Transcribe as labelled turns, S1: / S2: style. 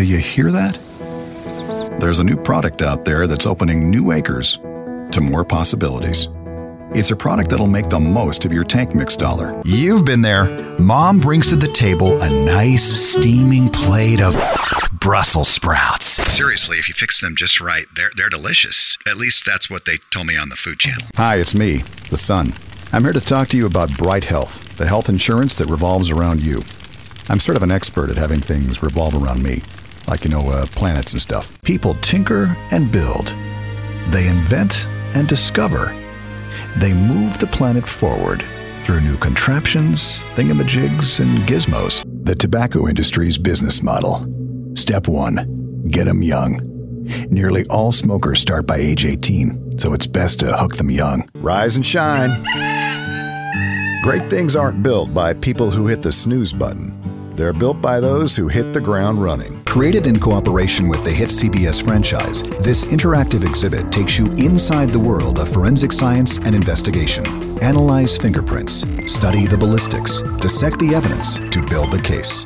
S1: Do you hear that? There's a new product out there that's opening new acres to more possibilities. It's a product that'll make the most of your tank mix dollar.
S2: You've been there. Mom brings to the table a nice steaming plate of Brussels sprouts.
S3: Seriously, if you fix them just right, they're, they're delicious. At least that's what they told me on the food channel.
S1: Hi, it's me, the Sun. I'm here to talk to you about Bright Health, the health insurance that revolves around you. I'm sort of an expert at having things revolve around me, like, you know, uh, planets and stuff. People tinker and build, they invent and discover. They move the planet forward through new contraptions, thingamajigs, and gizmos. The tobacco industry's business model. Step one get them young. Nearly all smokers start by age 18, so it's best to hook them young. Rise and shine. Great things aren't built by people who hit the snooze button. They're built by those who hit the ground running. Created in cooperation with the hit CBS franchise, this interactive exhibit takes you inside the world of forensic science and investigation. Analyze fingerprints, study the ballistics, dissect the evidence to build the case.